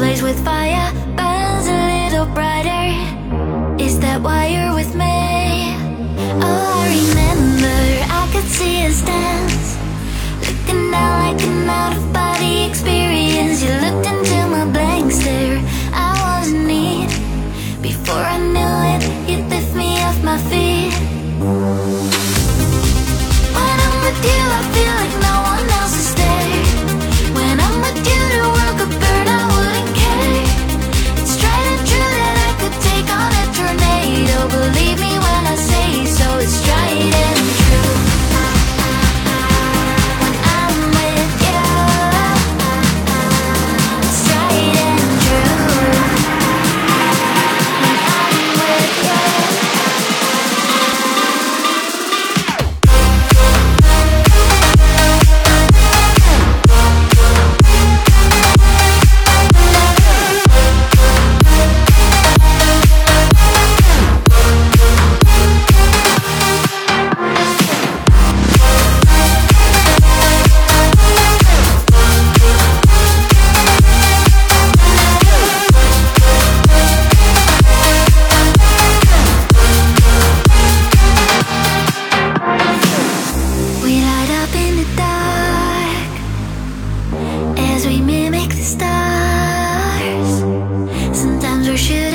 blaze with fire burns a little brighter. Is that why you're with me? 就是。